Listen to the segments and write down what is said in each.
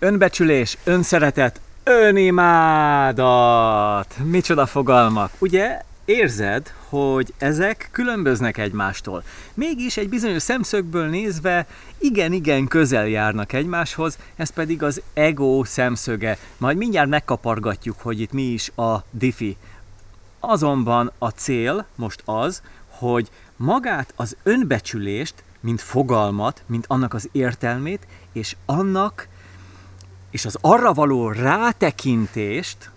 Önbecsülés, önszeretet, önimádat! Micsoda fogalmak! Ugye érzed, hogy ezek különböznek egymástól. Mégis egy bizonyos szemszögből nézve igen-igen közel járnak egymáshoz, ez pedig az ego szemszöge. Majd mindjárt megkapargatjuk, hogy itt mi is a diffi. Azonban a cél most az, hogy magát az önbecsülést, mint fogalmat, mint annak az értelmét, és annak és az arra való rátekintést,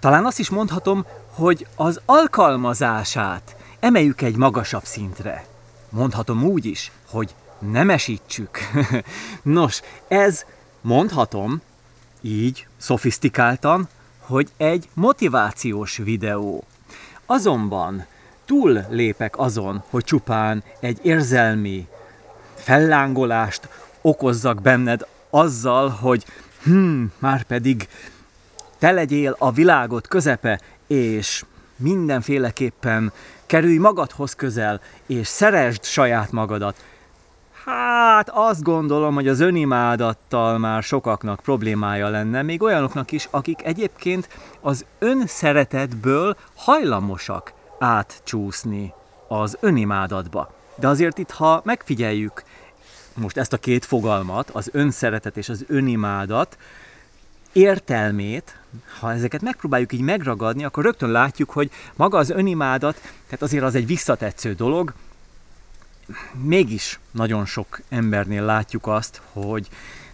talán azt is mondhatom, hogy az alkalmazását emeljük egy magasabb szintre. Mondhatom úgy is, hogy nemesítsük. Nos, ez mondhatom így, szofisztikáltan, hogy egy motivációs videó. Azonban túl lépek azon, hogy csupán egy érzelmi fellángolást okozzak benned azzal, hogy hm, már pedig te legyél a világot közepe, és mindenféleképpen kerülj magadhoz közel, és szeresd saját magadat. Hát azt gondolom, hogy az önimádattal már sokaknak problémája lenne, még olyanoknak is, akik egyébként az önszeretetből hajlamosak átcsúszni az önimádatba. De azért itt, ha megfigyeljük most ezt a két fogalmat, az önszeretet és az önimádat, értelmét, ha ezeket megpróbáljuk így megragadni, akkor rögtön látjuk, hogy maga az önimádat, tehát azért az egy visszatetsző dolog, mégis nagyon sok embernél látjuk azt, hogy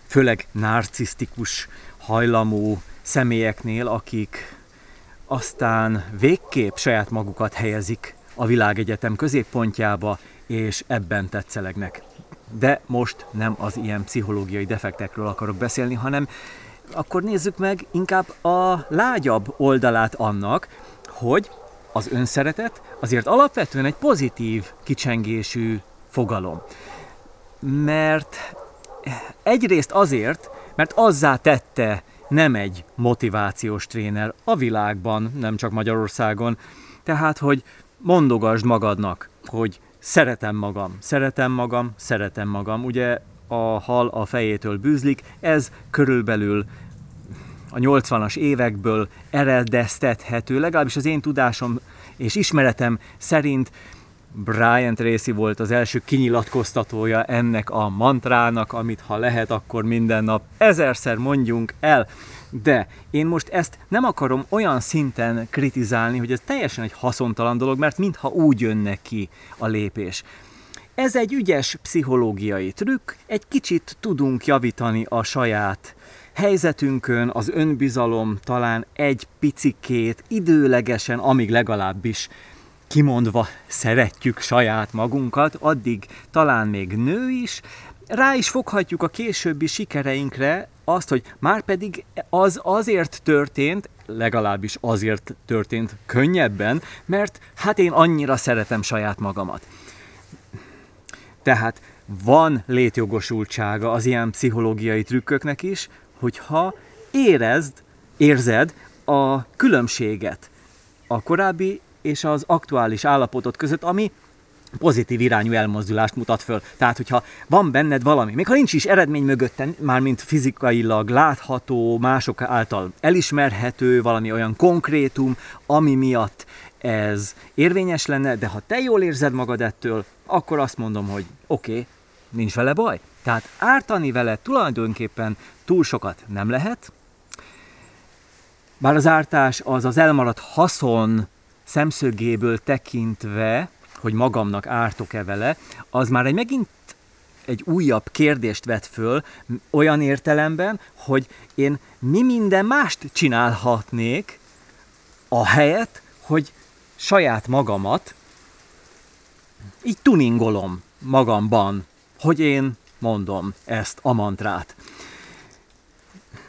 főleg narcisztikus hajlamú személyeknél, akik aztán végképp saját magukat helyezik a világegyetem középpontjába, és ebben tetszelegnek. De most nem az ilyen pszichológiai defektekről akarok beszélni, hanem akkor nézzük meg inkább a lágyabb oldalát annak, hogy az önszeretet azért alapvetően egy pozitív kicsengésű fogalom. Mert egyrészt azért, mert azzá tette nem egy motivációs tréner a világban, nem csak Magyarországon, tehát, hogy mondogasd magadnak, hogy szeretem magam, szeretem magam, szeretem magam. Ugye a hal a fejétől bűzlik, ez körülbelül a 80-as évekből eredeztethető, legalábbis az én tudásom és ismeretem szerint Brian Tracy volt az első kinyilatkoztatója ennek a mantrának, amit ha lehet, akkor minden nap ezerszer mondjunk el. De én most ezt nem akarom olyan szinten kritizálni, hogy ez teljesen egy haszontalan dolog, mert mintha úgy jönne ki a lépés. Ez egy ügyes pszichológiai trükk, egy kicsit tudunk javítani a saját helyzetünkön, az önbizalom talán egy picikét, időlegesen, amíg legalábbis kimondva szeretjük saját magunkat, addig talán még nő is, rá is foghatjuk a későbbi sikereinkre azt, hogy már pedig az azért történt, legalábbis azért történt könnyebben, mert hát én annyira szeretem saját magamat. Tehát van létjogosultsága az ilyen pszichológiai trükköknek is, hogyha érezd, érzed a különbséget a korábbi és az aktuális állapotot között, ami pozitív irányú elmozdulást mutat föl. Tehát, hogyha van benned valami, még ha nincs is eredmény mögötte, mint fizikailag látható, mások által elismerhető, valami olyan konkrétum, ami miatt ez érvényes lenne, de ha te jól érzed magad ettől, akkor azt mondom, hogy oké, okay, nincs vele baj. Tehát ártani vele tulajdonképpen túl sokat nem lehet, bár az ártás az az elmaradt haszon szemszögéből tekintve, hogy magamnak ártok-e vele, az már egy megint egy újabb kérdést vet föl, olyan értelemben, hogy én mi minden mást csinálhatnék, a helyet, hogy saját magamat így tuningolom magamban, hogy én mondom ezt a mantrát.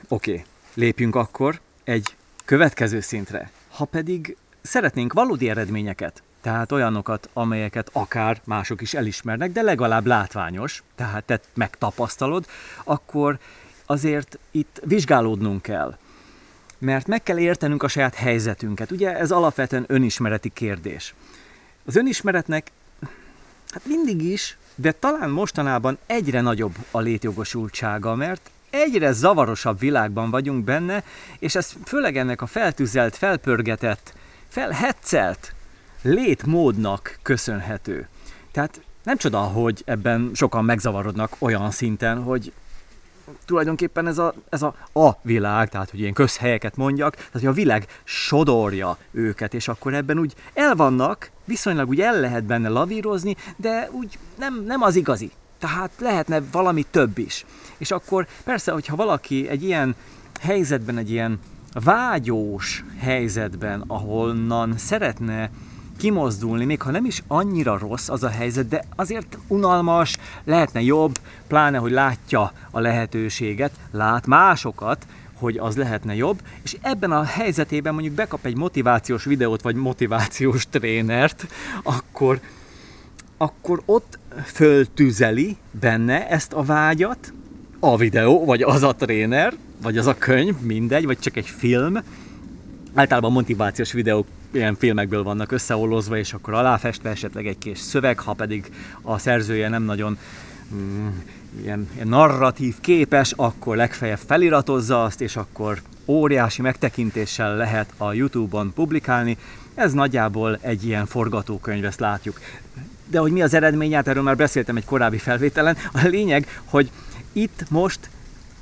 Oké, okay, lépjünk akkor egy következő szintre. Ha pedig szeretnénk valódi eredményeket, tehát olyanokat, amelyeket akár mások is elismernek, de legalább látványos, tehát te megtapasztalod, akkor azért itt vizsgálódnunk kell. Mert meg kell értenünk a saját helyzetünket. Ugye ez alapvetően önismereti kérdés. Az önismeretnek hát mindig is, de talán mostanában egyre nagyobb a létjogosultsága, mert egyre zavarosabb világban vagyunk benne, és ez főleg ennek a feltüzelt, felpörgetett, felhetszelt létmódnak köszönhető. Tehát nem csoda, hogy ebben sokan megzavarodnak olyan szinten, hogy tulajdonképpen ez a, ez a, a világ, tehát hogy ilyen közhelyeket mondjak, tehát hogy a világ sodorja őket, és akkor ebben úgy elvannak, viszonylag úgy el lehet benne lavírozni, de úgy nem, nem az igazi. Tehát lehetne valami több is. És akkor persze, hogyha valaki egy ilyen helyzetben, egy ilyen vágyós helyzetben, ahonnan szeretne kimozdulni, még ha nem is annyira rossz az a helyzet, de azért unalmas, lehetne jobb, pláne, hogy látja a lehetőséget, lát másokat, hogy az lehetne jobb, és ebben a helyzetében mondjuk bekap egy motivációs videót, vagy motivációs trénert, akkor, akkor ott föltüzeli benne ezt a vágyat, a videó, vagy az a tréner, vagy az a könyv, mindegy, vagy csak egy film. Általában motivációs videók ilyen filmekből vannak összeollozva, és akkor aláfestve esetleg egy kis szöveg, ha pedig a szerzője nem nagyon mm, ilyen, ilyen narratív képes, akkor legfeljebb feliratozza azt, és akkor óriási megtekintéssel lehet a Youtube-on publikálni. Ez nagyjából egy ilyen forgatókönyv, ezt látjuk. De hogy mi az eredmény, hát erről már beszéltem egy korábbi felvételen. A lényeg, hogy itt most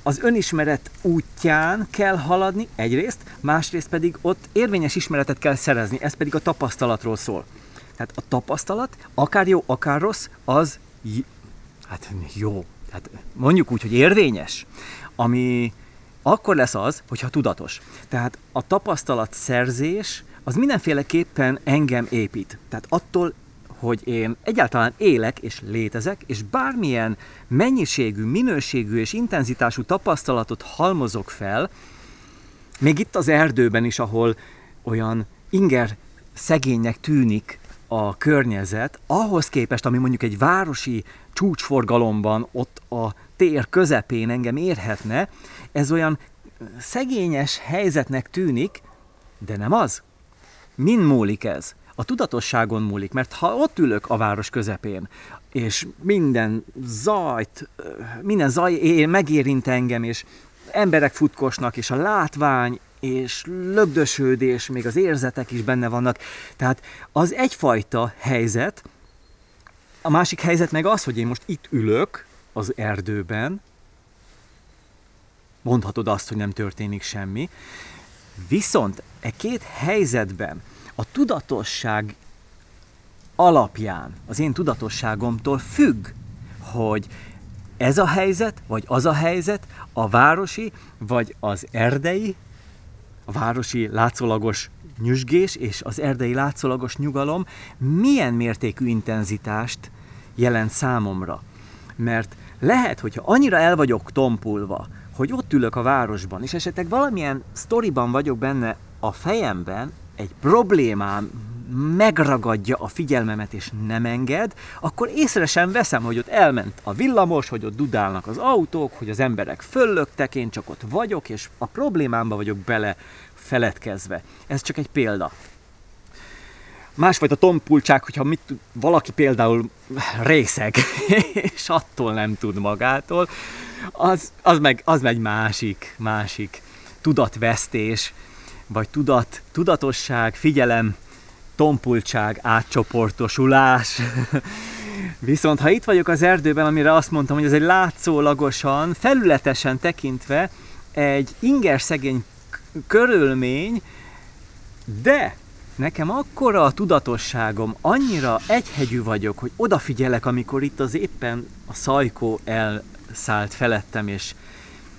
az önismeret útján kell haladni egyrészt, másrészt pedig ott érvényes ismeretet kell szerezni, ez pedig a tapasztalatról szól. Tehát a tapasztalat, akár jó, akár rossz, az hát jó. Tehát mondjuk úgy, hogy érvényes, ami akkor lesz az, hogyha tudatos. Tehát a tapasztalat szerzés az mindenféleképpen engem épít. Tehát attól hogy én egyáltalán élek és létezek, és bármilyen mennyiségű, minőségű és intenzitású tapasztalatot halmozok fel, még itt az erdőben is, ahol olyan inger szegénynek tűnik a környezet, ahhoz képest, ami mondjuk egy városi csúcsforgalomban ott a tér közepén engem érhetne, ez olyan szegényes helyzetnek tűnik, de nem az. Min múlik ez? A tudatosságon múlik, mert ha ott ülök a város közepén, és minden zajt, minden zaj megérint engem, és emberek futkosnak, és a látvány, és lögdösődés, még az érzetek is benne vannak. Tehát az egyfajta helyzet, a másik helyzet meg az, hogy én most itt ülök az erdőben, mondhatod azt, hogy nem történik semmi, viszont e két helyzetben a tudatosság alapján, az én tudatosságomtól függ, hogy ez a helyzet, vagy az a helyzet, a városi, vagy az erdei, a városi látszólagos nyüzsgés és az erdei látszólagos nyugalom milyen mértékű intenzitást jelent számomra. Mert lehet, hogyha annyira el vagyok tompulva, hogy ott ülök a városban, és esetleg valamilyen sztoriban vagyok benne a fejemben, egy problémám megragadja a figyelmemet és nem enged, akkor észre sem veszem, hogy ott elment a villamos, hogy ott dudálnak az autók, hogy az emberek föllöktek, én csak ott vagyok, és a problémámba vagyok bele feledkezve. Ez csak egy példa. Másfajta tompultság, hogyha mit, valaki például részeg, és attól nem tud magától, az, az, meg, az meg másik, másik tudatvesztés, vagy tudat, tudatosság, figyelem, tompultság, átcsoportosulás. Viszont ha itt vagyok az erdőben, amire azt mondtam, hogy ez egy látszólagosan, felületesen tekintve egy inger szegény körülmény, de nekem akkora a tudatosságom, annyira egyhegyű vagyok, hogy odafigyelek, amikor itt az éppen a szajkó elszállt felettem, és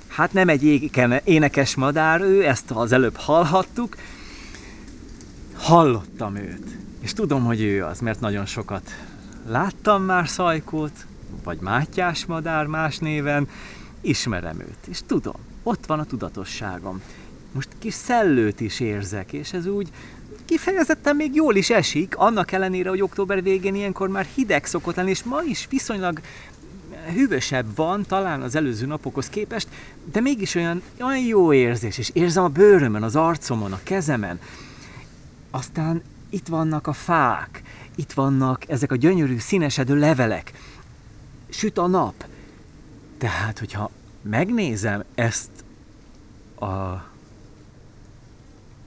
hát nem egy énekes madár ő, ezt az előbb hallhattuk, hallottam őt, és tudom, hogy ő az, mert nagyon sokat láttam már Szajkót, vagy Mátyás madár más néven, ismerem őt, és tudom, ott van a tudatosságom. Most kis szellőt is érzek, és ez úgy kifejezetten még jól is esik, annak ellenére, hogy október végén ilyenkor már hideg szokott lenni, és ma is viszonylag hűvösebb van, talán az előző napokhoz képest, de mégis olyan, olyan jó érzés, és érzem a bőrömön, az arcomon, a kezemen. Aztán itt vannak a fák, itt vannak ezek a gyönyörű, színesedő levelek. Süt a nap. Tehát, hogyha megnézem ezt a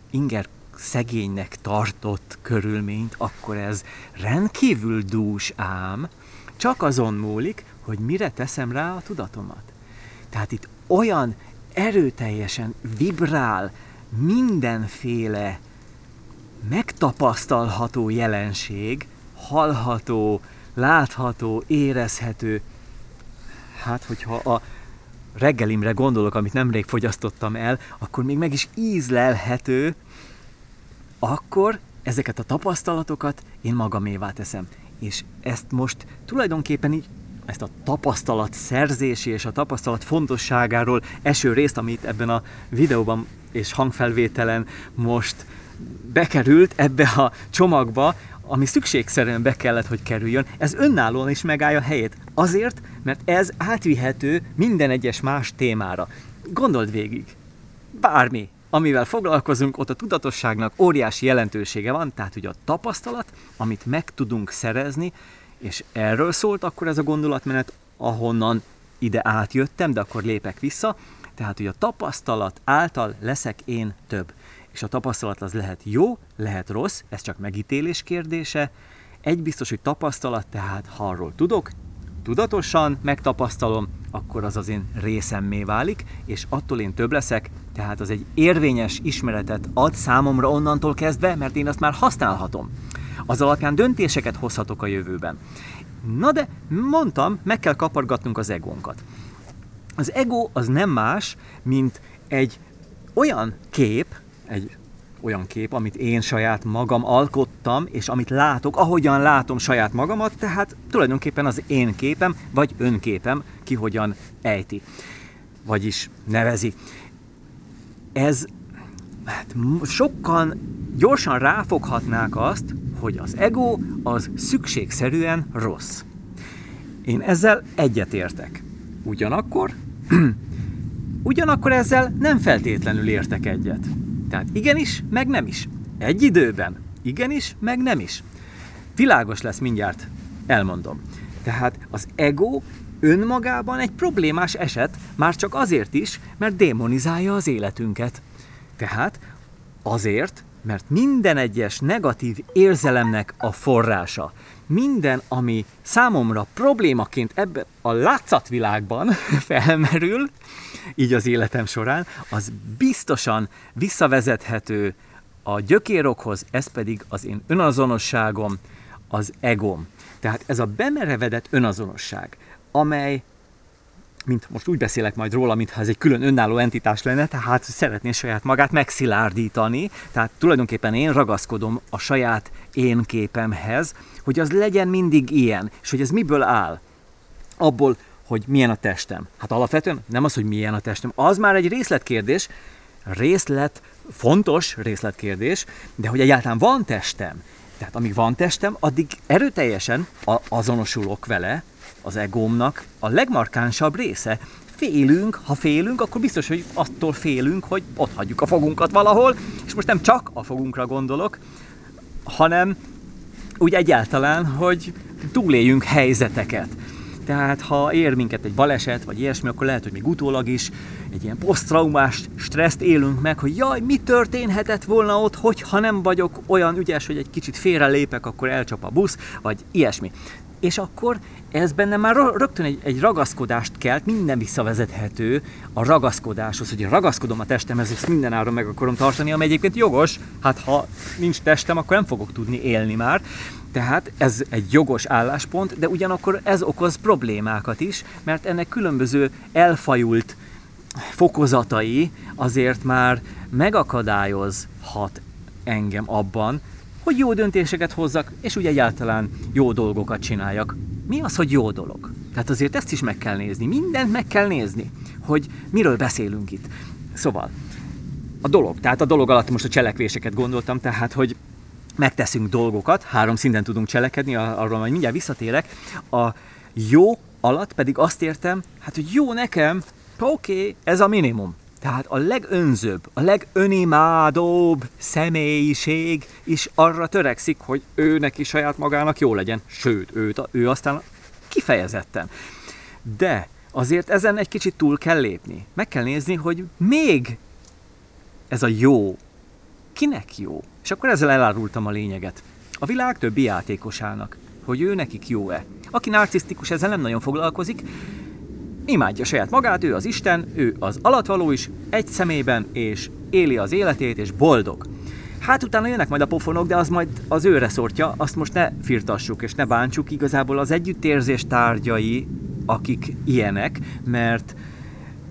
inger szegénynek tartott körülményt, akkor ez rendkívül dús ám, csak azon múlik, hogy mire teszem rá a tudatomat. Tehát itt olyan erőteljesen vibrál mindenféle megtapasztalható jelenség, hallható, látható, érezhető. Hát, hogyha a reggelimre gondolok, amit nemrég fogyasztottam el, akkor még meg is ízlelhető, akkor ezeket a tapasztalatokat én magamévá teszem. És ezt most tulajdonképpen így ezt a tapasztalat szerzési és a tapasztalat fontosságáról eső részt, amit ebben a videóban és hangfelvételen most bekerült ebbe a csomagba, ami szükségszerűen be kellett, hogy kerüljön, ez önállóan is megállja a helyét. Azért, mert ez átvihető minden egyes más témára. Gondold végig. Bármi, amivel foglalkozunk, ott a tudatosságnak óriási jelentősége van, tehát ugye a tapasztalat, amit meg tudunk szerezni, és erről szólt akkor ez a gondolatmenet, ahonnan ide átjöttem, de akkor lépek vissza, tehát hogy a tapasztalat által leszek én több. És a tapasztalat az lehet jó, lehet rossz, ez csak megítélés kérdése. Egy biztos, hogy tapasztalat, tehát ha arról tudok, tudatosan megtapasztalom, akkor az az én részemmé válik, és attól én több leszek, tehát az egy érvényes ismeretet ad számomra onnantól kezdve, mert én azt már használhatom. Az alapján döntéseket hozhatok a jövőben. Na de, mondtam, meg kell kapargatnunk az egónkat. Az ego az nem más, mint egy olyan kép, egy olyan kép, amit én saját magam alkottam, és amit látok, ahogyan látom saját magamat, tehát tulajdonképpen az én képem, vagy önképem, ki hogyan ejti, vagyis nevezi. Ez hát, sokkal gyorsan ráfoghatnák azt, hogy az ego az szükségszerűen rossz. Én ezzel egyetértek. Ugyanakkor, ugyanakkor ezzel nem feltétlenül értek egyet. Tehát igenis, meg nem is. Egy időben. Igenis, meg nem is. Világos lesz mindjárt, elmondom. Tehát az ego önmagában egy problémás eset, már csak azért is, mert démonizálja az életünket. Tehát azért, mert minden egyes negatív érzelemnek a forrása, minden, ami számomra problémaként ebben a látszatvilágban felmerül, így az életem során, az biztosan visszavezethető a gyökérokhoz, ez pedig az én önazonosságom, az egom. Tehát ez a bemerevedett önazonosság, amely mint most úgy beszélek majd róla, mintha ez egy külön önálló entitás lenne, tehát szeretné saját magát megszilárdítani, tehát tulajdonképpen én ragaszkodom a saját én képemhez, hogy az legyen mindig ilyen, és hogy ez miből áll? Abból, hogy milyen a testem. Hát alapvetően nem az, hogy milyen a testem, az már egy részletkérdés, részlet, fontos részletkérdés, de hogy egyáltalán van testem, tehát amíg van testem, addig erőteljesen azonosulok vele, az egómnak a legmarkánsabb része. Félünk, ha félünk, akkor biztos, hogy attól félünk, hogy ott hagyjuk a fogunkat valahol, és most nem csak a fogunkra gondolok, hanem úgy egyáltalán, hogy túléljünk helyzeteket. Tehát ha ér minket egy baleset, vagy ilyesmi, akkor lehet, hogy még utólag is egy ilyen posztraumás stresszt élünk meg, hogy jaj, mi történhetett volna ott, hogyha nem vagyok olyan ügyes, hogy egy kicsit félre lépek, akkor elcsap a busz, vagy ilyesmi és akkor ez benne már rögtön egy, egy ragaszkodást kelt, minden visszavezethető a ragaszkodáshoz, hogy ragaszkodom a testemhez, és minden áron meg akarom tartani, ami egyébként jogos, hát ha nincs testem, akkor nem fogok tudni élni már. Tehát ez egy jogos álláspont, de ugyanakkor ez okoz problémákat is, mert ennek különböző elfajult fokozatai azért már megakadályozhat engem abban, hogy jó döntéseket hozzak, és úgy egyáltalán jó dolgokat csináljak. Mi az, hogy jó dolog? Tehát azért ezt is meg kell nézni, mindent meg kell nézni, hogy miről beszélünk itt. Szóval, a dolog, tehát a dolog alatt most a cselekvéseket gondoltam, tehát, hogy megteszünk dolgokat, három szinten tudunk cselekedni, arról majd mindjárt visszatérek. A jó alatt pedig azt értem, hát, hogy jó nekem, oké, okay, ez a minimum. Tehát a legönzőbb, a legönimádóbb személyiség is arra törekszik, hogy ő neki saját magának jó legyen. Sőt, őt, ő aztán kifejezetten. De azért ezen egy kicsit túl kell lépni. Meg kell nézni, hogy még ez a jó, kinek jó. És akkor ezzel elárultam a lényeget. A világ többi játékosának, hogy ő nekik jó-e. Aki narcisztikus, ezzel nem nagyon foglalkozik, imádja saját magát, ő az Isten, ő az alatvaló is, egy szemében, és éli az életét, és boldog. Hát utána jönnek majd a pofonok, de az majd az ő reszortja, azt most ne firtassuk és ne bántsuk, igazából az együttérzés tárgyai, akik ilyenek, mert,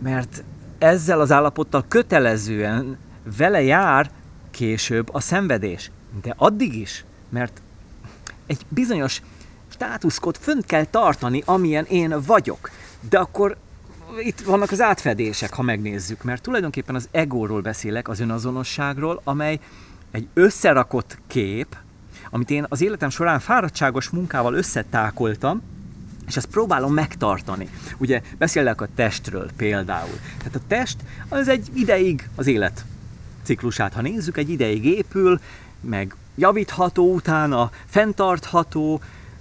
mert ezzel az állapottal kötelezően vele jár később a szenvedés. De addig is, mert egy bizonyos státuszkot fönt kell tartani, amilyen én vagyok. De akkor itt vannak az átfedések, ha megnézzük, mert tulajdonképpen az egóról beszélek, az önazonosságról, amely egy összerakott kép, amit én az életem során fáradtságos munkával összetákoltam, és ezt próbálom megtartani. Ugye beszélek a testről például. Tehát a test az egy ideig az élet ciklusát, ha nézzük, egy ideig épül, meg javítható, utána fenntartható,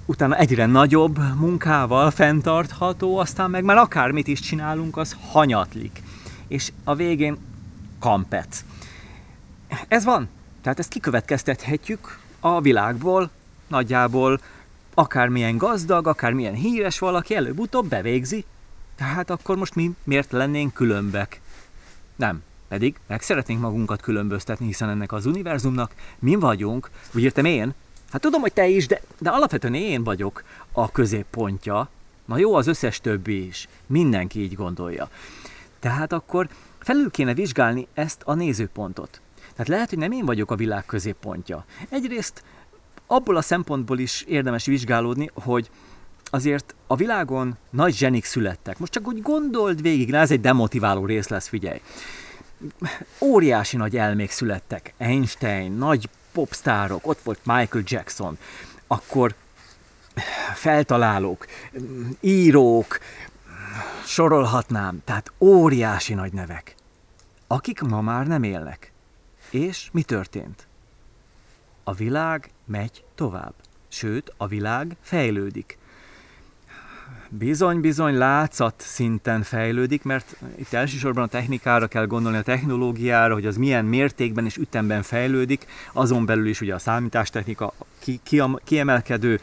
utána egyre nagyobb munkával fenntartható, aztán meg már akármit is csinálunk, az hanyatlik. És a végén kampec. Ez van. Tehát ezt kikövetkeztethetjük a világból, nagyjából akármilyen gazdag, akármilyen híres valaki előbb-utóbb bevégzi. Tehát akkor most mi miért lennénk különbek? Nem. Pedig meg szeretnénk magunkat különböztetni, hiszen ennek az univerzumnak mi vagyunk, úgy értem én, hát tudom, hogy te is, de, de alapvetően én vagyok a középpontja. Na jó, az összes többi is. Mindenki így gondolja. Tehát akkor felül kéne vizsgálni ezt a nézőpontot. Tehát lehet, hogy nem én vagyok a világ középpontja. Egyrészt abból a szempontból is érdemes vizsgálódni, hogy azért a világon nagy zsenik születtek. Most csak úgy gondold végig, ez egy demotiváló rész lesz, figyelj óriási nagy elmék születtek. Einstein, nagy popstárok, ott volt Michael Jackson, akkor feltalálók, írók, sorolhatnám, tehát óriási nagy nevek, akik ma már nem élnek. És mi történt? A világ megy tovább, sőt, a világ fejlődik bizony-bizony látszat szinten fejlődik, mert itt elsősorban a technikára kell gondolni, a technológiára, hogy az milyen mértékben és ütemben fejlődik, azon belül is ugye a számítástechnika ki, ki, kiemelkedő.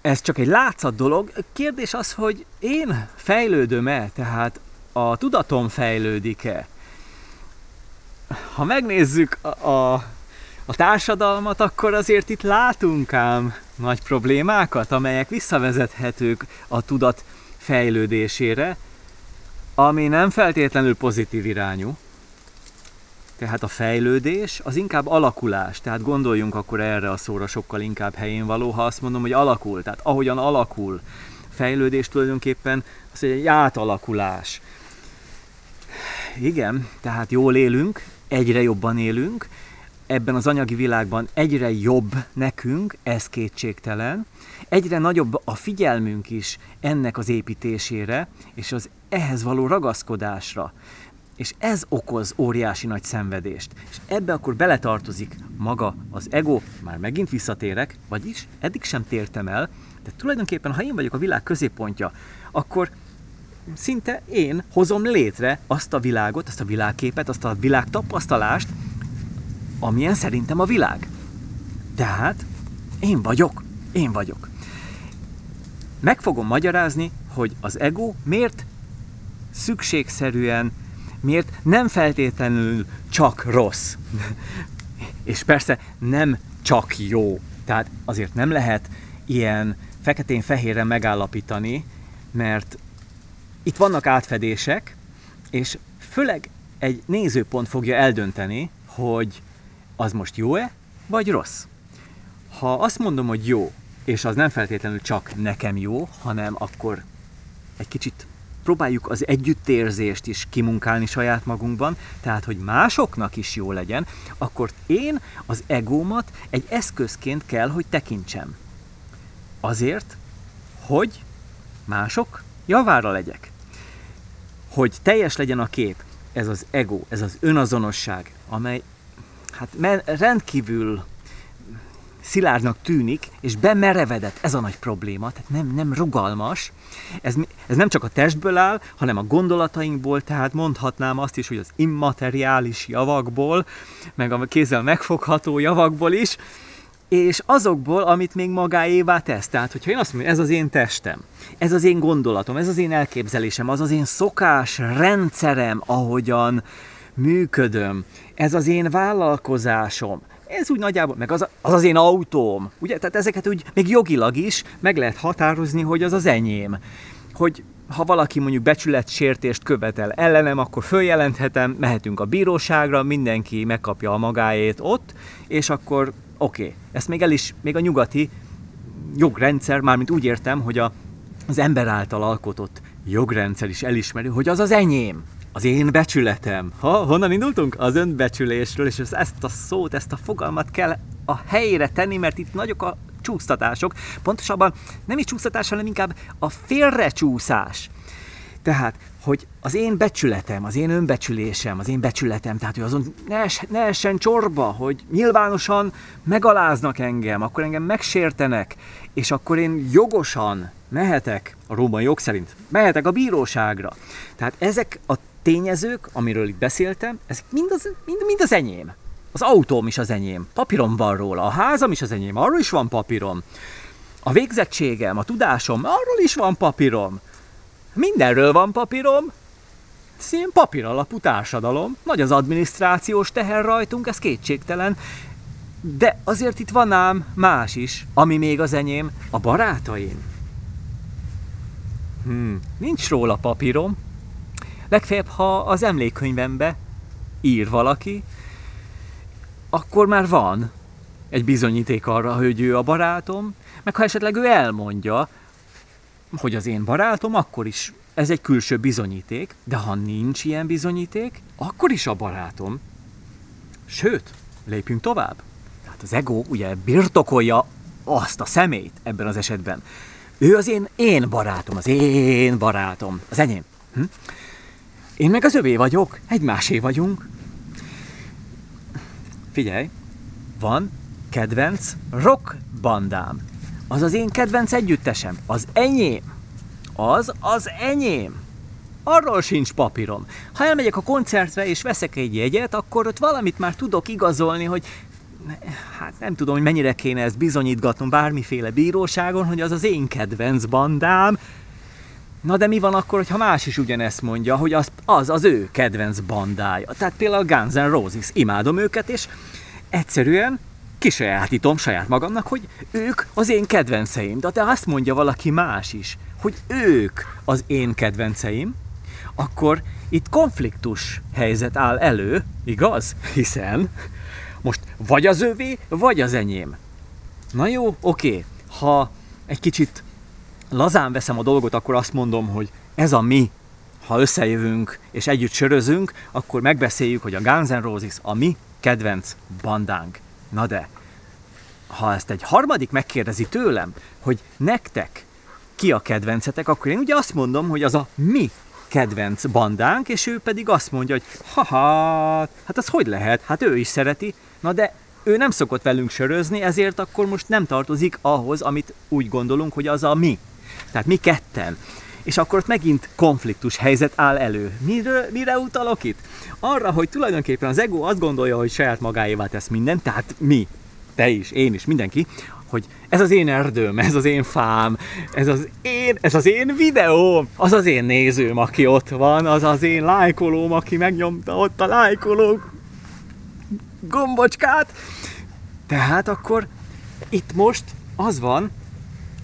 Ez csak egy látszat dolog. Kérdés az, hogy én fejlődöm-e, tehát a tudatom fejlődik-e? Ha megnézzük a, a, a társadalmat, akkor azért itt látunk ám nagy problémákat, amelyek visszavezethetők a tudat fejlődésére, ami nem feltétlenül pozitív irányú. Tehát a fejlődés az inkább alakulás, tehát gondoljunk akkor erre a szóra sokkal inkább helyén való, ha azt mondom, hogy alakul, tehát ahogyan alakul. Fejlődés tulajdonképpen az egy átalakulás. Igen, tehát jól élünk, egyre jobban élünk, ebben az anyagi világban egyre jobb nekünk, ez kétségtelen, egyre nagyobb a figyelmünk is ennek az építésére, és az ehhez való ragaszkodásra. És ez okoz óriási nagy szenvedést. És ebbe akkor beletartozik maga az ego, már megint visszatérek, vagyis eddig sem tértem el, de tulajdonképpen, ha én vagyok a világ középpontja, akkor szinte én hozom létre azt a világot, azt a világképet, azt a világ tapasztalást, amilyen szerintem a világ. Tehát én vagyok, én vagyok. Meg fogom magyarázni, hogy az ego miért szükségszerűen, miért nem feltétlenül csak rossz. És persze nem csak jó. Tehát azért nem lehet ilyen feketén-fehérre megállapítani, mert itt vannak átfedések, és főleg egy nézőpont fogja eldönteni, hogy az most jó-e, vagy rossz? Ha azt mondom, hogy jó, és az nem feltétlenül csak nekem jó, hanem akkor egy kicsit próbáljuk az együttérzést is kimunkálni saját magunkban, tehát hogy másoknak is jó legyen, akkor én az egómat egy eszközként kell, hogy tekintsem. Azért, hogy mások javára legyek. Hogy teljes legyen a kép, ez az ego, ez az önazonosság, amely hát rendkívül szilárdnak tűnik, és bemerevedett, ez a nagy probléma, tehát nem, nem rugalmas. Ez, ez nem csak a testből áll, hanem a gondolatainkból, tehát mondhatnám azt is, hogy az immateriális javakból, meg a kézzel megfogható javakból is, és azokból, amit még magáévá tesz. Tehát, hogyha én azt mondom, ez az én testem, ez az én gondolatom, ez az én elképzelésem, az az én szokás, rendszerem, ahogyan működöm, ez az én vállalkozásom, ez úgy nagyjából, meg az, az az én autóm, ugye? Tehát ezeket úgy még jogilag is meg lehet határozni, hogy az az enyém. Hogy ha valaki mondjuk becsületsértést követel ellenem, akkor följelenthetem, mehetünk a bíróságra, mindenki megkapja a magáét ott, és akkor oké. Okay. Ezt még el is, még a nyugati jogrendszer, mármint úgy értem, hogy a, az ember által alkotott jogrendszer is elismeri, hogy az az enyém az én becsületem. Ha, honnan indultunk? Az önbecsülésről, és ezt a szót, ezt a fogalmat kell a helyére tenni, mert itt nagyok a csúsztatások. Pontosabban nem is csúsztatás, hanem inkább a félrecsúszás. Tehát, hogy az én becsületem, az én önbecsülésem, az én becsületem, tehát hogy azon ne, es, ne essen csorba, hogy nyilvánosan megaláznak engem, akkor engem megsértenek, és akkor én jogosan mehetek, a római jog szerint, mehetek a bíróságra. Tehát ezek a tényezők, amiről itt beszéltem, ezek mind az, mind, mind az enyém. Az autóm is az enyém, papírom van róla, a házam is az enyém, arról is van papírom. A végzettségem, a tudásom, arról is van papírom. Mindenről van papírom. Ez ilyen papír alapú társadalom. Nagy az adminisztrációs teher rajtunk, ez kétségtelen. De azért itt van ám más is, ami még az enyém, a barátaim. Hmm, nincs róla papírom, Legfeljebb, ha az emlékkönyvembe ír valaki, akkor már van egy bizonyíték arra, hogy ő a barátom, meg ha esetleg ő elmondja, hogy az én barátom, akkor is ez egy külső bizonyíték, de ha nincs ilyen bizonyíték, akkor is a barátom. Sőt, lépjünk tovább. Tehát az ego ugye birtokolja azt a szemét ebben az esetben. Ő az én, én barátom, az én barátom, az enyém. Hm? Én meg az övé vagyok, egymásé vagyunk. Figyelj, van kedvenc rock bandám. Az az én kedvenc együttesem. Az enyém. Az az enyém. Arról sincs papírom. Ha elmegyek a koncertre és veszek egy jegyet, akkor ott valamit már tudok igazolni, hogy hát nem tudom, hogy mennyire kéne ezt bizonyítgatnom bármiféle bíróságon, hogy az az én kedvenc bandám, Na de mi van akkor, ha más is ugyanezt mondja, hogy az az, az ő kedvenc bandája. Tehát például Guns N' Roses, imádom őket, és egyszerűen kisajátítom saját magamnak, hogy ők az én kedvenceim. De ha azt mondja valaki más is, hogy ők az én kedvenceim, akkor itt konfliktus helyzet áll elő, igaz? Hiszen most vagy az övé, vagy az enyém. Na jó, oké, ha egy kicsit lazán veszem a dolgot, akkor azt mondom, hogy ez a mi. Ha összejövünk és együtt sörözünk, akkor megbeszéljük, hogy a Guns N' Roses a mi kedvenc bandánk. Na de, ha ezt egy harmadik megkérdezi tőlem, hogy nektek ki a kedvencetek, akkor én ugye azt mondom, hogy az a mi kedvenc bandánk, és ő pedig azt mondja, hogy haha, hát az hogy lehet? Hát ő is szereti. Na de ő nem szokott velünk sörözni, ezért akkor most nem tartozik ahhoz, amit úgy gondolunk, hogy az a mi tehát mi ketten. És akkor ott megint konfliktus helyzet áll elő. Mire, mire utalok itt? Arra, hogy tulajdonképpen az ego azt gondolja, hogy saját magáévá tesz mindent, tehát mi, te is, én is, mindenki, hogy ez az én erdőm, ez az én fám, ez az én, ez az én videóm, az az én nézőm, aki ott van, az az én lájkolóm, aki megnyomta ott a lájkoló gombocskát. Tehát akkor itt most az van,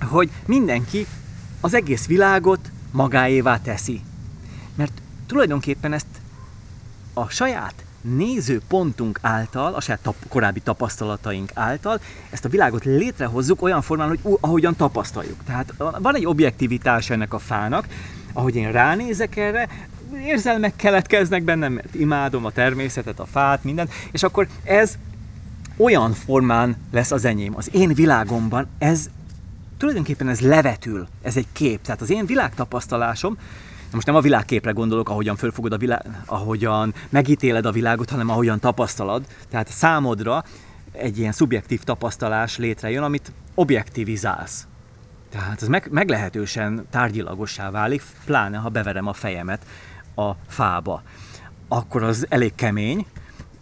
hogy mindenki az egész világot magáévá teszi. Mert tulajdonképpen ezt a saját nézőpontunk által, a saját tap- korábbi tapasztalataink által, ezt a világot létrehozzuk olyan formán, hogy ú, ahogyan tapasztaljuk. Tehát van egy objektivitás ennek a fának, ahogy én ránézek erre, érzelmek keletkeznek bennem, mert imádom a természetet, a fát, mindent, és akkor ez olyan formán lesz az enyém. Az én világomban ez tulajdonképpen ez levetül, ez egy kép. Tehát az én világtapasztalásom, most nem a világképre gondolok, ahogyan fölfogod a világ, ahogyan megítéled a világot, hanem ahogyan tapasztalod. Tehát számodra egy ilyen szubjektív tapasztalás létrejön, amit objektivizálsz. Tehát ez meg, meglehetősen tárgyilagossá válik, pláne ha beverem a fejemet a fába. Akkor az elég kemény,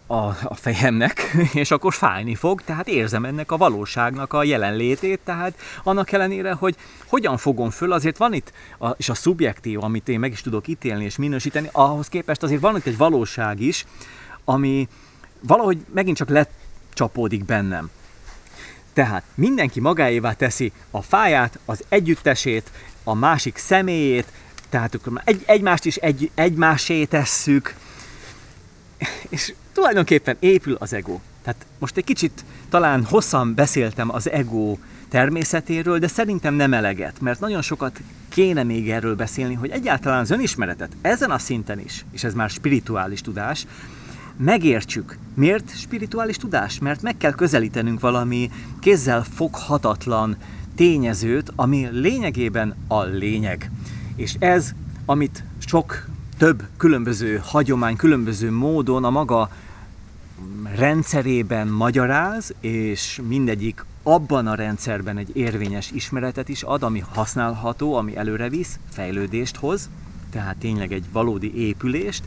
a, a fejemnek, és akkor fájni fog, tehát érzem ennek a valóságnak a jelenlétét, tehát annak ellenére, hogy hogyan fogom föl, azért van itt, a, és a szubjektív, amit én meg is tudok ítélni és minősíteni, ahhoz képest azért van itt egy valóság is, ami valahogy megint csak lecsapódik bennem. Tehát mindenki magáévá teszi a fáját, az együttesét, a másik személyét, tehát egy, egymást is egy, egymásé tesszük, és tulajdonképpen épül az ego. Tehát most egy kicsit talán hosszan beszéltem az ego természetéről, de szerintem nem eleget, mert nagyon sokat kéne még erről beszélni, hogy egyáltalán az önismeretet ezen a szinten is, és ez már spirituális tudás, megértsük. Miért spirituális tudás? Mert meg kell közelítenünk valami kézzel foghatatlan tényezőt, ami lényegében a lényeg. És ez, amit sok több különböző hagyomány, különböző módon a maga rendszerében magyaráz, és mindegyik abban a rendszerben egy érvényes ismeretet is ad, ami használható, ami előre visz, fejlődést hoz, tehát tényleg egy valódi épülést.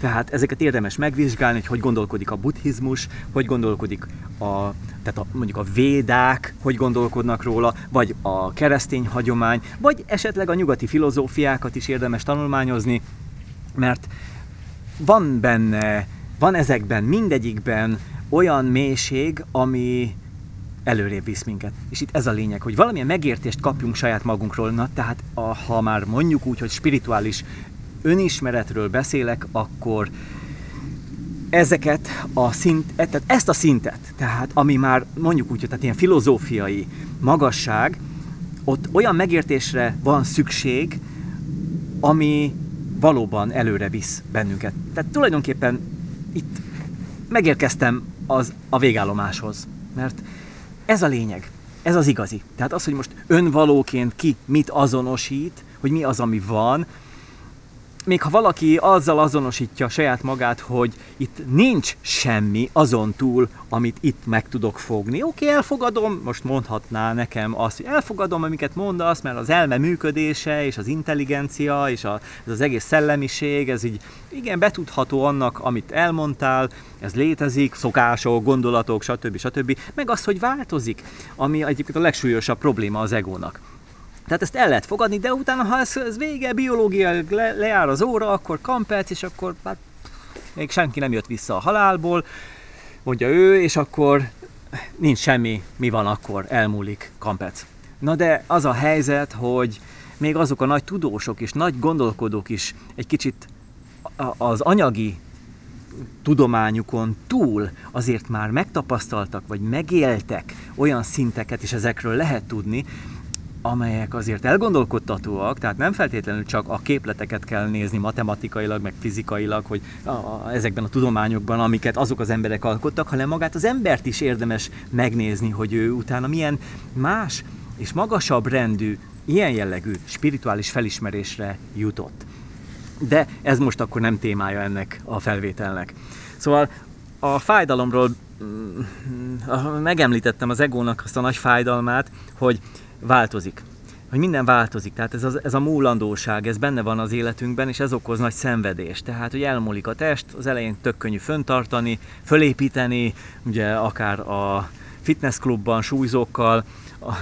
Tehát ezeket érdemes megvizsgálni, hogy hogy gondolkodik a buddhizmus, hogy gondolkodik a, tehát a, mondjuk a védák, hogy gondolkodnak róla, vagy a keresztény hagyomány, vagy esetleg a nyugati filozófiákat is érdemes tanulmányozni, mert van benne van ezekben mindegyikben olyan mélység, ami előrébb visz minket. És itt ez a lényeg, hogy valamilyen megértést kapjunk saját magunkról. Na, tehát a, ha már mondjuk úgy, hogy spirituális önismeretről beszélek, akkor ezeket a szint, e, tehát ezt a szintet, tehát ami már mondjuk úgy, tehát ilyen filozófiai magasság, ott olyan megértésre van szükség, ami valóban előre visz bennünket. Tehát tulajdonképpen itt megérkeztem az a végállomáshoz, mert ez a lényeg, ez az igazi. Tehát az, hogy most önvalóként ki mit azonosít, hogy mi az, ami van, még ha valaki azzal azonosítja saját magát, hogy itt nincs semmi azon túl, amit itt meg tudok fogni. Oké, okay, elfogadom, most mondhatná nekem azt, hogy elfogadom, amiket mondasz, mert az elme működése, és az intelligencia, és a, ez az egész szellemiség, ez így igen betudható annak, amit elmondtál, ez létezik, szokások, gondolatok, stb. stb. Meg az, hogy változik, ami egyébként a legsúlyosabb probléma az egónak tehát ezt el lehet fogadni, de utána, ha ez, ez vége, biológiailag le, lejár az óra, akkor kampec, és akkor hát, még senki nem jött vissza a halálból, mondja ő, és akkor nincs semmi, mi van akkor, elmúlik kampec. Na de az a helyzet, hogy még azok a nagy tudósok és nagy gondolkodók is egy kicsit az anyagi tudományukon túl azért már megtapasztaltak, vagy megéltek olyan szinteket, és ezekről lehet tudni, amelyek azért elgondolkodtatóak, tehát nem feltétlenül csak a képleteket kell nézni matematikailag, meg fizikailag, hogy a, a, ezekben a tudományokban, amiket azok az emberek alkottak, hanem magát az embert is érdemes megnézni, hogy ő utána milyen más és magasabb rendű, ilyen jellegű spirituális felismerésre jutott. De ez most akkor nem témája ennek a felvételnek. Szóval a fájdalomról mm, megemlítettem az egónak azt a nagy fájdalmát, hogy változik. Hogy minden változik, tehát ez, az, ez a múlandóság, ez benne van az életünkben, és ez okoz nagy szenvedést. Tehát, hogy elmúlik a test, az elején tök könnyű föntartani, fölépíteni, ugye akár a fitnessklubban, súlyzókkal, a,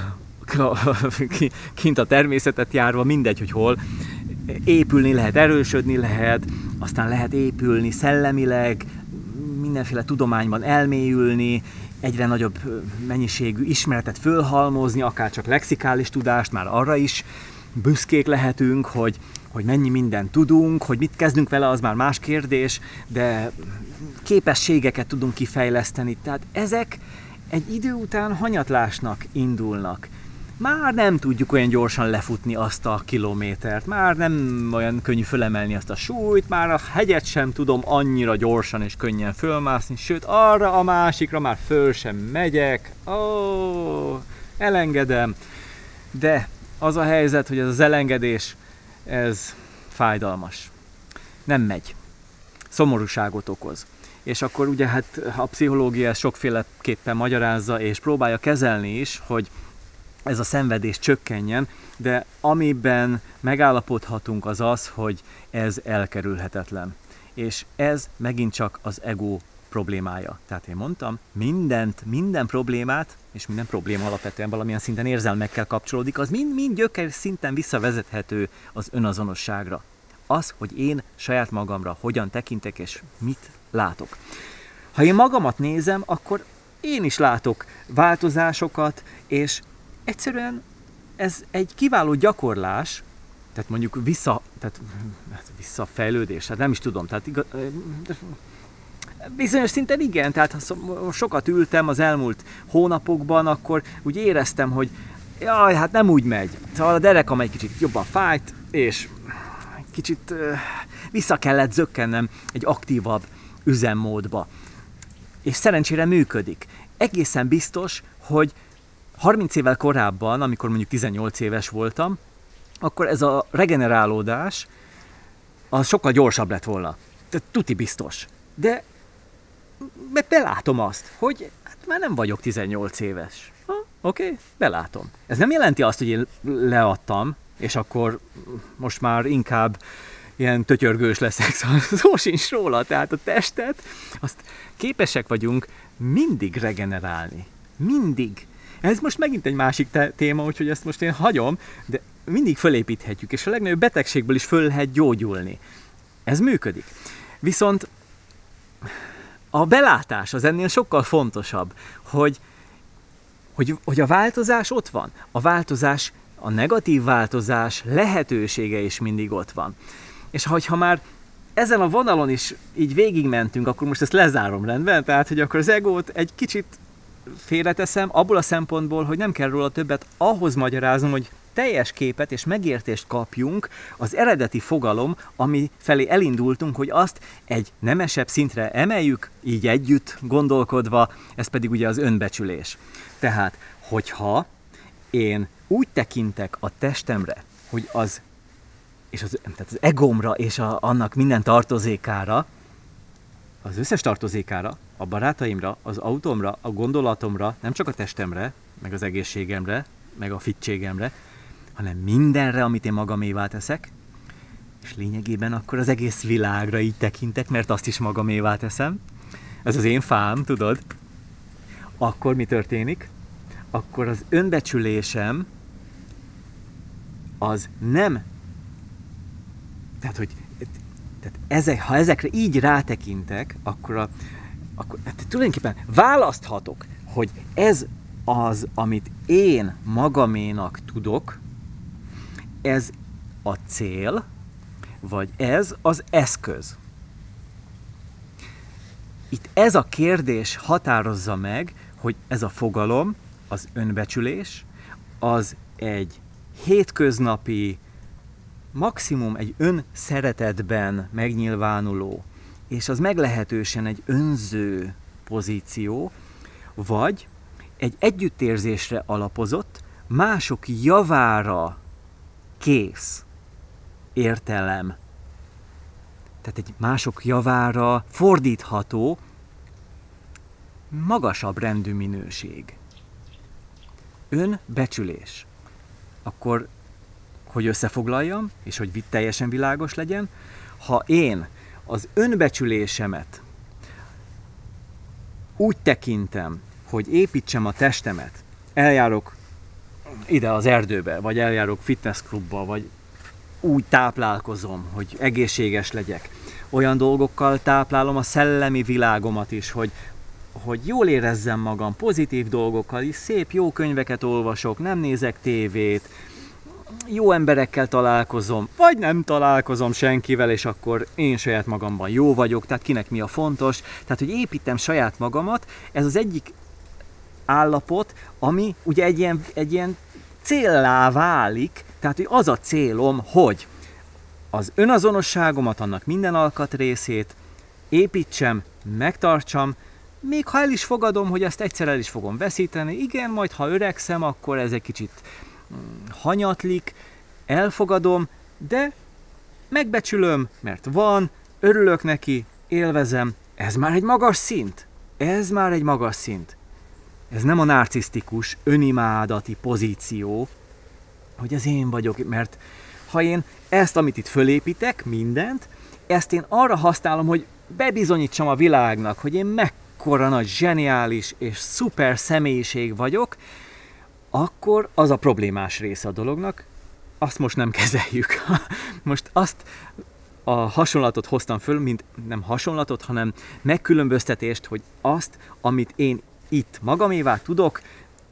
a, kint a természetet járva, mindegy, hogy hol, épülni lehet, erősödni lehet, aztán lehet épülni szellemileg, mindenféle tudományban elmélyülni, egyre nagyobb mennyiségű ismeretet fölhalmozni, akár csak lexikális tudást, már arra is büszkék lehetünk, hogy, hogy mennyi mindent tudunk, hogy mit kezdünk vele, az már más kérdés, de képességeket tudunk kifejleszteni. Tehát ezek egy idő után hanyatlásnak indulnak már nem tudjuk olyan gyorsan lefutni azt a kilométert, már nem olyan könnyű fölemelni azt a súlyt, már a hegyet sem tudom annyira gyorsan és könnyen fölmászni, sőt arra a másikra már föl sem megyek, ó, elengedem. De az a helyzet, hogy ez az elengedés, ez fájdalmas. Nem megy. Szomorúságot okoz. és akkor ugye hát a pszichológia ezt sokféleképpen magyarázza, és próbálja kezelni is, hogy ez a szenvedés csökkenjen, de amiben megállapodhatunk az az, hogy ez elkerülhetetlen. És ez megint csak az ego problémája. Tehát én mondtam, mindent, minden problémát, és minden probléma alapvetően valamilyen szinten érzelmekkel kapcsolódik, az mind-mind gyöker szinten visszavezethető az önazonosságra. Az, hogy én saját magamra hogyan tekintek és mit látok. Ha én magamat nézem, akkor én is látok változásokat, és egyszerűen ez egy kiváló gyakorlás, tehát mondjuk vissza, tehát hát visszafejlődés, hát nem is tudom, tehát igaz, Bizonyos szinten igen, tehát ha sokat ültem az elmúlt hónapokban, akkor úgy éreztem, hogy jaj, hát nem úgy megy. Szóval a derekam egy kicsit jobban fájt, és kicsit vissza kellett zökkennem egy aktívabb üzemmódba. És szerencsére működik. Egészen biztos, hogy 30 évvel korábban, amikor mondjuk 18 éves voltam, akkor ez a regenerálódás az sokkal gyorsabb lett volna. Tehát tuti biztos. De belátom azt, hogy hát már nem vagyok 18 éves. Oké, okay, belátom. Ez nem jelenti azt, hogy én leadtam, és akkor most már inkább ilyen tötyörgős leszek, szóval szó sincs róla, tehát a testet, azt képesek vagyunk mindig regenerálni. Mindig. Ez most megint egy másik te- téma, úgyhogy ezt most én hagyom, de mindig fölépíthetjük, és a legnagyobb betegségből is föl lehet gyógyulni. Ez működik. Viszont a belátás az ennél sokkal fontosabb, hogy, hogy, hogy a változás ott van. A változás, a negatív változás lehetősége is mindig ott van. És ha már ezen a vonalon is így végigmentünk, akkor most ezt lezárom rendben, tehát hogy akkor az egót egy kicsit félreteszem, abból a szempontból, hogy nem kell róla többet ahhoz magyaráznom, hogy teljes képet és megértést kapjunk az eredeti fogalom, ami felé elindultunk, hogy azt egy nemesebb szintre emeljük, így együtt gondolkodva, ez pedig ugye az önbecsülés. Tehát, hogyha én úgy tekintek a testemre, hogy az és az, tehát az egomra és a, annak minden tartozékára, az összes tartozékára, a barátaimra, az autómra, a gondolatomra, nem csak a testemre, meg az egészségemre, meg a fittségemre, hanem mindenre, amit én magamévá teszek, és lényegében akkor az egész világra így tekintek, mert azt is magamévá teszem. Ez az én fám, tudod? Akkor mi történik? Akkor az önbecsülésem az nem tehát, hogy tehát ezek, ha ezekre így rátekintek, akkor, a, akkor hát tulajdonképpen választhatok, hogy ez az, amit én magaménak tudok, ez a cél, vagy ez az eszköz. Itt ez a kérdés határozza meg, hogy ez a fogalom, az önbecsülés, az egy hétköznapi, maximum egy önszeretetben megnyilvánuló, és az meglehetősen egy önző pozíció, vagy egy együttérzésre alapozott, mások javára kész értelem. Tehát egy mások javára fordítható, magasabb rendű minőség. Önbecsülés. Akkor, hogy összefoglaljam, és hogy teljesen világos legyen, ha én az önbecsülésemet úgy tekintem, hogy építsem a testemet, eljárok ide az erdőbe, vagy eljárok fitnessklubba, vagy úgy táplálkozom, hogy egészséges legyek. Olyan dolgokkal táplálom a szellemi világomat is, hogy, hogy jól érezzem magam, pozitív dolgokkal is, szép jó könyveket olvasok, nem nézek tévét, jó emberekkel találkozom, vagy nem találkozom senkivel, és akkor én saját magamban jó vagyok, tehát kinek mi a fontos. Tehát, hogy építem saját magamat, ez az egyik állapot, ami ugye egy ilyen, egy ilyen céllá válik, tehát hogy az a célom, hogy az önazonosságomat, annak minden alkatrészét építsem, megtartsam, még ha el is fogadom, hogy ezt egyszer el is fogom veszíteni, igen, majd ha öregszem, akkor ez egy kicsit hanyatlik, elfogadom, de megbecsülöm, mert van, örülök neki, élvezem, Ez már egy magas szint. Ez már egy magas szint. Ez nem a narcisztikus, önimádati pozíció, hogy ez én vagyok, mert ha én ezt, amit itt fölépítek, mindent, ezt én arra használom, hogy bebizonyítsam a világnak, hogy én mekkora nagy, zseniális és szuper személyiség vagyok, akkor az a problémás része a dolognak, azt most nem kezeljük. Most azt a hasonlatot hoztam föl, mint nem hasonlatot, hanem megkülönböztetést, hogy azt, amit én itt magamévá tudok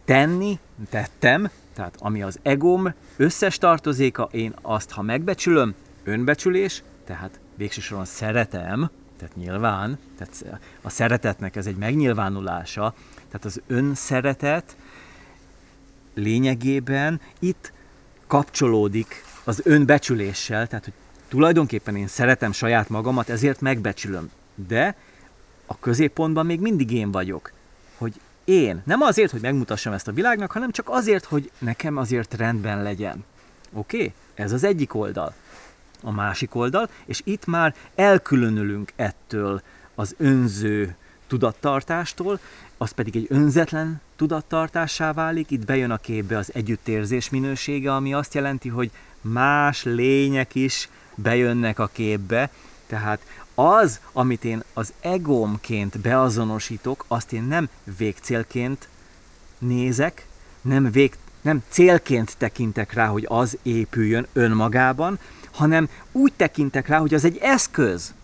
tenni, tettem, tehát ami az egóm összes tartozéka, én azt, ha megbecsülöm, önbecsülés, tehát végső szeretem, tehát nyilván, tehát a szeretetnek ez egy megnyilvánulása, tehát az önszeretet lényegében itt kapcsolódik az önbecsüléssel, tehát hogy tulajdonképpen én szeretem saját magamat, ezért megbecsülöm. De a középpontban még mindig én vagyok. Hogy én, nem azért, hogy megmutassam ezt a világnak, hanem csak azért, hogy nekem azért rendben legyen. Oké? Okay? Ez az egyik oldal. A másik oldal, és itt már elkülönülünk ettől az önző tudattartástól, az pedig egy önzetlen tudattartássá válik, itt bejön a képbe az együttérzés minősége, ami azt jelenti, hogy más lények is bejönnek a képbe, tehát az, amit én az egómként beazonosítok, azt én nem végcélként nézek, nem, vég, nem célként tekintek rá, hogy az épüljön önmagában, hanem úgy tekintek rá, hogy az egy eszköz,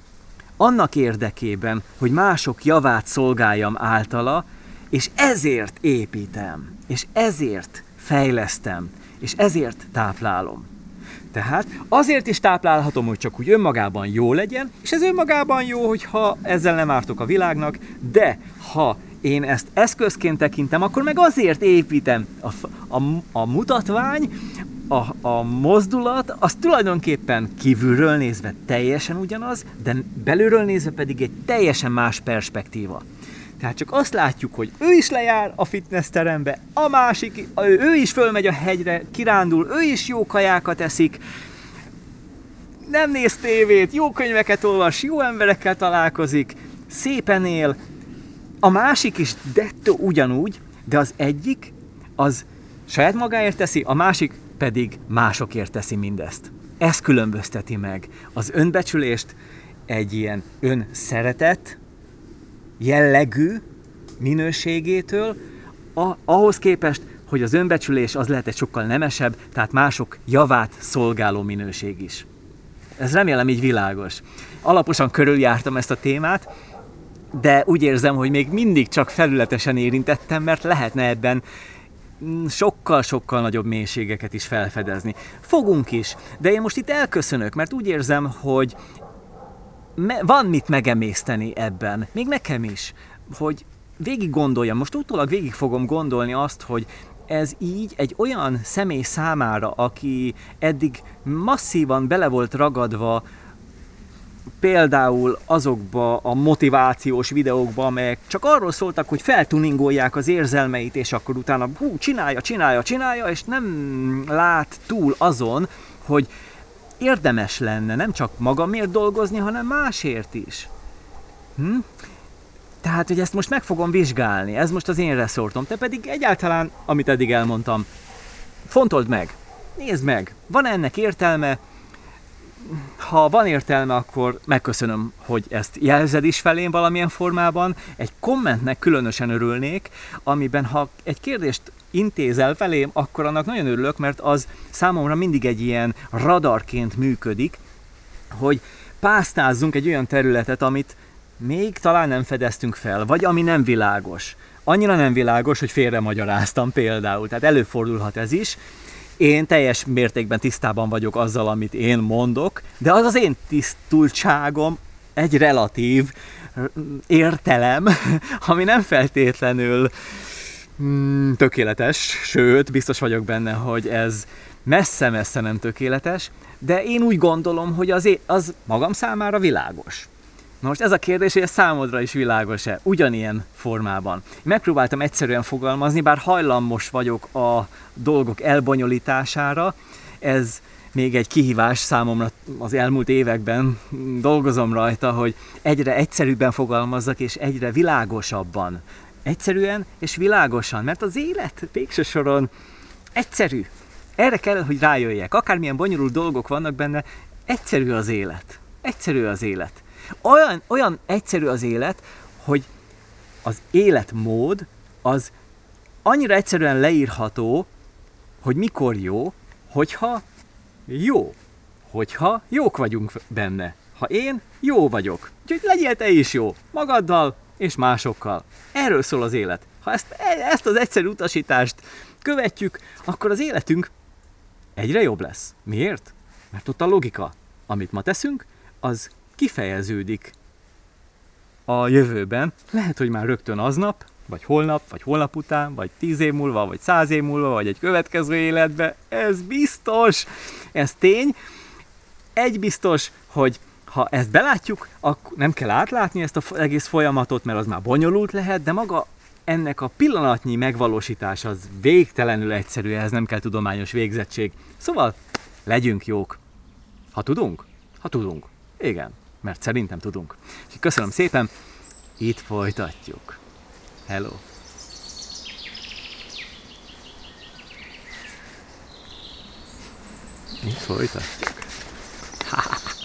annak érdekében, hogy mások javát szolgáljam általa, és ezért építem, és ezért fejlesztem, és ezért táplálom. Tehát azért is táplálhatom, hogy csak úgy önmagában jó legyen, és ez önmagában jó, hogyha ezzel nem ártok a világnak, de ha én ezt eszközként tekintem, akkor meg azért építem. A, a, a mutatvány, a, a mozdulat, az tulajdonképpen kívülről nézve teljesen ugyanaz, de belülről nézve pedig egy teljesen más perspektíva. Tehát csak azt látjuk, hogy ő is lejár a fitness terembe, a másik, ő is fölmegy a hegyre, kirándul, ő is jó kajákat eszik, nem néz tévét, jó könyveket olvas, jó emberekkel találkozik, szépen él, a másik is dettó ugyanúgy, de az egyik az saját magáért teszi, a másik pedig másokért teszi mindezt. Ez különbözteti meg az önbecsülést egy ilyen önszeretet jellegű minőségétől, a, ahhoz képest, hogy az önbecsülés az lehet egy sokkal nemesebb, tehát mások javát szolgáló minőség is. Ez remélem így világos. Alaposan körüljártam ezt a témát, de úgy érzem, hogy még mindig csak felületesen érintettem, mert lehetne ebben sokkal-sokkal nagyobb mélységeket is felfedezni. Fogunk is, de én most itt elköszönök, mert úgy érzem, hogy me- van mit megemészteni ebben, még nekem is, hogy végig gondoljam, most utólag végig fogom gondolni azt, hogy ez így egy olyan személy számára, aki eddig masszívan bele volt ragadva például azokba a motivációs videókba, amelyek csak arról szóltak, hogy feltuningolják az érzelmeit, és akkor utána hú, csinálja, csinálja, csinálja, és nem lát túl azon, hogy érdemes lenne nem csak magamért dolgozni, hanem másért is. Hm? Tehát, hogy ezt most meg fogom vizsgálni, ez most az én reszortom, te pedig egyáltalán, amit eddig elmondtam, fontold meg, nézd meg, van ennek értelme, ha van értelme, akkor megköszönöm, hogy ezt jelzed is felém valamilyen formában. Egy kommentnek különösen örülnék, amiben ha egy kérdést intézel felém, akkor annak nagyon örülök, mert az számomra mindig egy ilyen radarként működik, hogy pásztázzunk egy olyan területet, amit még talán nem fedeztünk fel, vagy ami nem világos. Annyira nem világos, hogy félre magyaráztam például, tehát előfordulhat ez is, én teljes mértékben tisztában vagyok azzal, amit én mondok, de az az én tisztultságom egy relatív értelem, ami nem feltétlenül mm, tökéletes, sőt, biztos vagyok benne, hogy ez messze-messze nem tökéletes, de én úgy gondolom, hogy az, az magam számára világos. Na most ez a kérdés, hogy ez számodra is világos-e? Ugyanilyen formában. Megpróbáltam egyszerűen fogalmazni, bár hajlamos vagyok a dolgok elbonyolítására. Ez még egy kihívás számomra az elmúlt években, dolgozom rajta, hogy egyre egyszerűbben fogalmazzak, és egyre világosabban. Egyszerűen és világosan, mert az élet végső soron egyszerű. Erre kell, hogy rájöjjek. Akármilyen bonyolult dolgok vannak benne, egyszerű az élet. Egyszerű az élet. Olyan, olyan egyszerű az élet, hogy az életmód az annyira egyszerűen leírható, hogy mikor jó, hogyha jó. Hogyha jók vagyunk benne. Ha én jó vagyok. Úgyhogy legyél te is jó. Magaddal és másokkal. Erről szól az élet. Ha ezt, ezt az egyszerű utasítást követjük, akkor az életünk egyre jobb lesz. Miért? Mert ott a logika, amit ma teszünk, az kifejeződik a jövőben. Lehet, hogy már rögtön aznap, vagy holnap, vagy holnap után, vagy tíz év múlva, vagy száz év múlva, vagy egy következő életbe. Ez biztos, ez tény. Egy biztos, hogy ha ezt belátjuk, akkor nem kell átlátni ezt az egész folyamatot, mert az már bonyolult lehet, de maga ennek a pillanatnyi megvalósítás az végtelenül egyszerű, ez nem kell tudományos végzettség. Szóval legyünk jók. Ha tudunk? Ha tudunk. Igen, mert szerintem tudunk. Köszönöm szépen, itt folytatjuk. Hello. Itt folytatjuk.